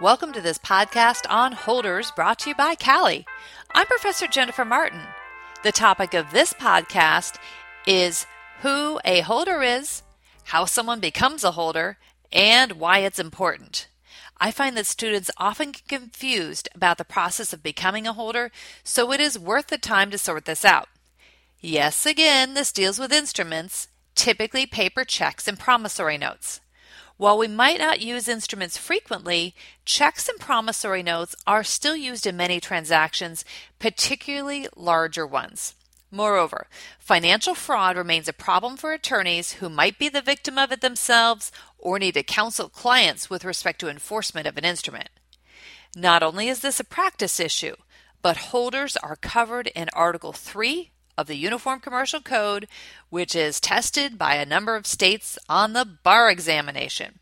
Welcome to this podcast on holders brought to you by CALI. I'm Professor Jennifer Martin. The topic of this podcast is who a holder is, how someone becomes a holder, and why it's important. I find that students often get confused about the process of becoming a holder, so it is worth the time to sort this out. Yes, again, this deals with instruments, typically paper checks and promissory notes. While we might not use instruments frequently, checks and promissory notes are still used in many transactions, particularly larger ones. Moreover, financial fraud remains a problem for attorneys who might be the victim of it themselves or need to counsel clients with respect to enforcement of an instrument. Not only is this a practice issue, but holders are covered in Article 3 of the Uniform Commercial Code, which is tested by a number of states on the bar examination.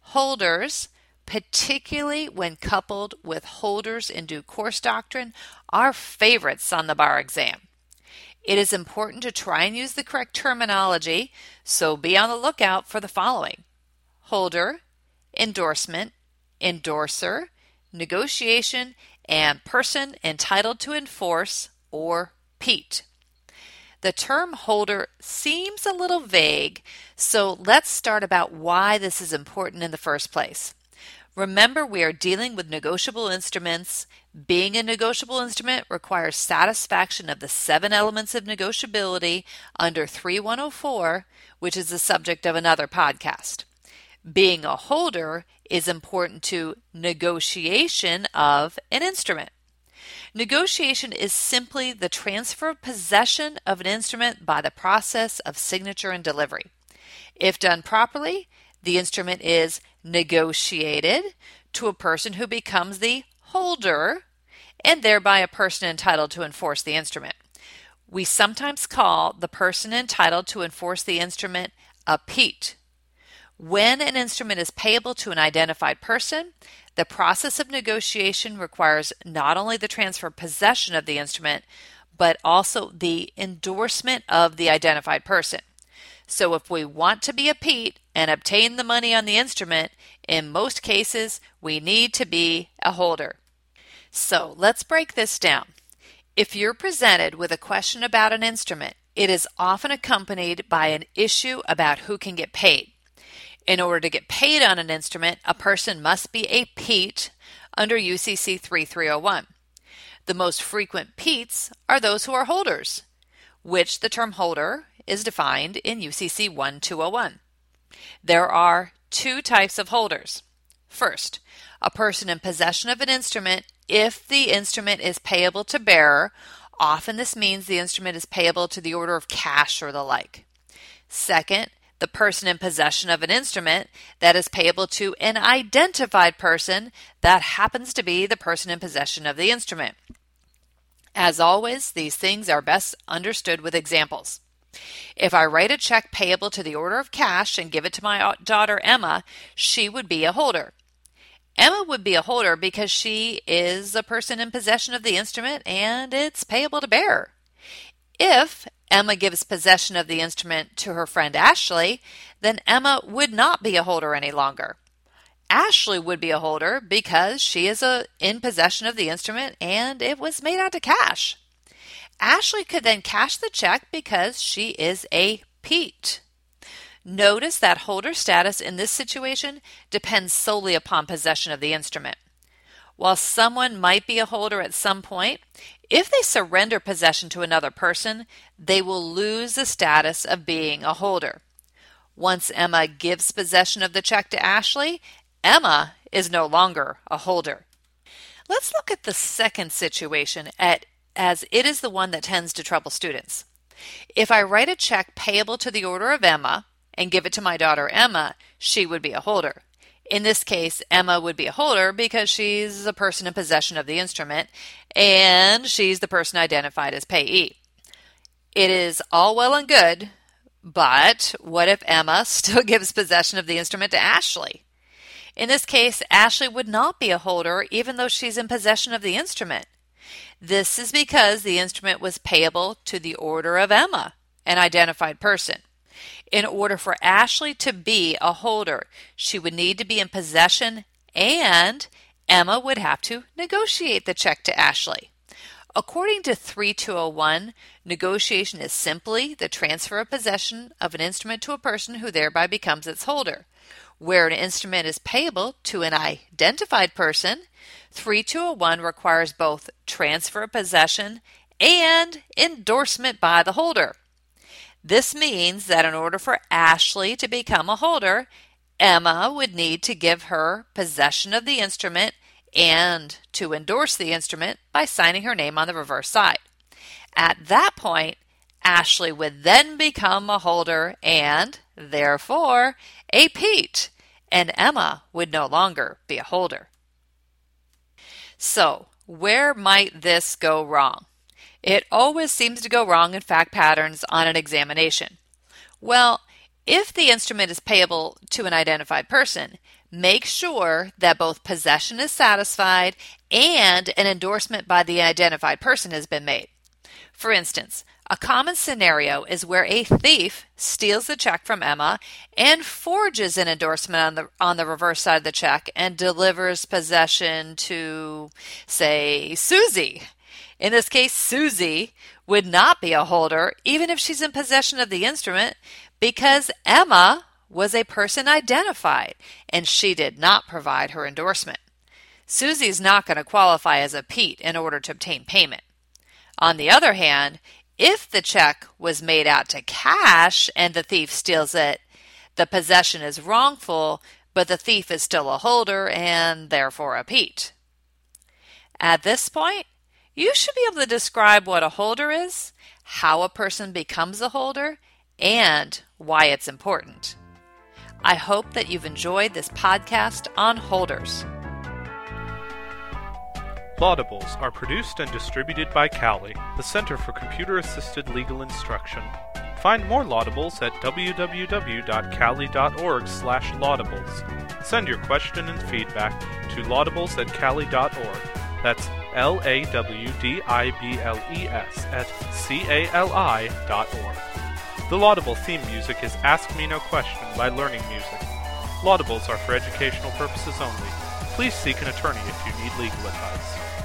Holders, particularly when coupled with holders in due course doctrine, are favorites on the bar exam. It is important to try and use the correct terminology, so be on the lookout for the following holder, endorsement, endorser, negotiation, and person entitled to enforce or PEAT. The term holder seems a little vague, so let's start about why this is important in the first place. Remember, we are dealing with negotiable instruments. Being a negotiable instrument requires satisfaction of the seven elements of negotiability under 3104, which is the subject of another podcast. Being a holder is important to negotiation of an instrument. Negotiation is simply the transfer of possession of an instrument by the process of signature and delivery. If done properly, the instrument is negotiated to a person who becomes the holder and thereby a person entitled to enforce the instrument. We sometimes call the person entitled to enforce the instrument a PEAT. When an instrument is payable to an identified person, the process of negotiation requires not only the transfer of possession of the instrument, but also the endorsement of the identified person. So, if we want to be a PEAT and obtain the money on the instrument, in most cases, we need to be a holder. So, let's break this down. If you're presented with a question about an instrument, it is often accompanied by an issue about who can get paid. In order to get paid on an instrument, a person must be a PEAT under UCC 3301. The most frequent PEATs are those who are holders, which the term holder is defined in UCC 1201. There are two types of holders. First, a person in possession of an instrument if the instrument is payable to bearer. Often this means the instrument is payable to the order of cash or the like. Second, the person in possession of an instrument that is payable to an identified person that happens to be the person in possession of the instrument. As always, these things are best understood with examples. If I write a check payable to the order of cash and give it to my daughter Emma, she would be a holder. Emma would be a holder because she is a person in possession of the instrument and it's payable to bear. If Emma gives possession of the instrument to her friend Ashley, then Emma would not be a holder any longer. Ashley would be a holder because she is a, in possession of the instrument and it was made out to cash. Ashley could then cash the check because she is a PEAT. Notice that holder status in this situation depends solely upon possession of the instrument. While someone might be a holder at some point, if they surrender possession to another person, they will lose the status of being a holder. Once Emma gives possession of the check to Ashley, Emma is no longer a holder. Let's look at the second situation at, as it is the one that tends to trouble students. If I write a check payable to the order of Emma and give it to my daughter Emma, she would be a holder. In this case, Emma would be a holder because she's a person in possession of the instrument and she's the person identified as payee. It is all well and good, but what if Emma still gives possession of the instrument to Ashley? In this case, Ashley would not be a holder even though she's in possession of the instrument. This is because the instrument was payable to the order of Emma, an identified person. In order for Ashley to be a holder, she would need to be in possession and Emma would have to negotiate the check to Ashley. According to 3201, negotiation is simply the transfer of possession of an instrument to a person who thereby becomes its holder. Where an instrument is payable to an identified person, 3201 requires both transfer of possession and endorsement by the holder. This means that in order for Ashley to become a holder, Emma would need to give her possession of the instrument and to endorse the instrument by signing her name on the reverse side. At that point, Ashley would then become a holder and, therefore, a PEAT, and Emma would no longer be a holder. So, where might this go wrong? It always seems to go wrong in fact patterns on an examination. Well, if the instrument is payable to an identified person, make sure that both possession is satisfied and an endorsement by the identified person has been made. For instance, a common scenario is where a thief steals the check from Emma and forges an endorsement on the on the reverse side of the check and delivers possession to say Susie. In this case, Susie would not be a holder even if she's in possession of the instrument because Emma was a person identified and she did not provide her endorsement. Susie's not going to qualify as a PEAT in order to obtain payment. On the other hand, if the check was made out to cash and the thief steals it, the possession is wrongful, but the thief is still a holder and therefore a PEAT. At this point, you should be able to describe what a holder is, how a person becomes a holder, and why it's important. I hope that you've enjoyed this podcast on holders. Lawdibles are produced and distributed by CALI, the Center for Computer Assisted Legal Instruction. Find more Lawdibles at www.cali.org/lawdibles. Send your question and feedback to lawdibles at cali.org. That's L A W D I B L E S at C A L I dot org. The Lawdible theme music is Ask Me No Question by Learning Music. Lawdibles are for educational purposes only. Please seek an attorney if you need legal advice.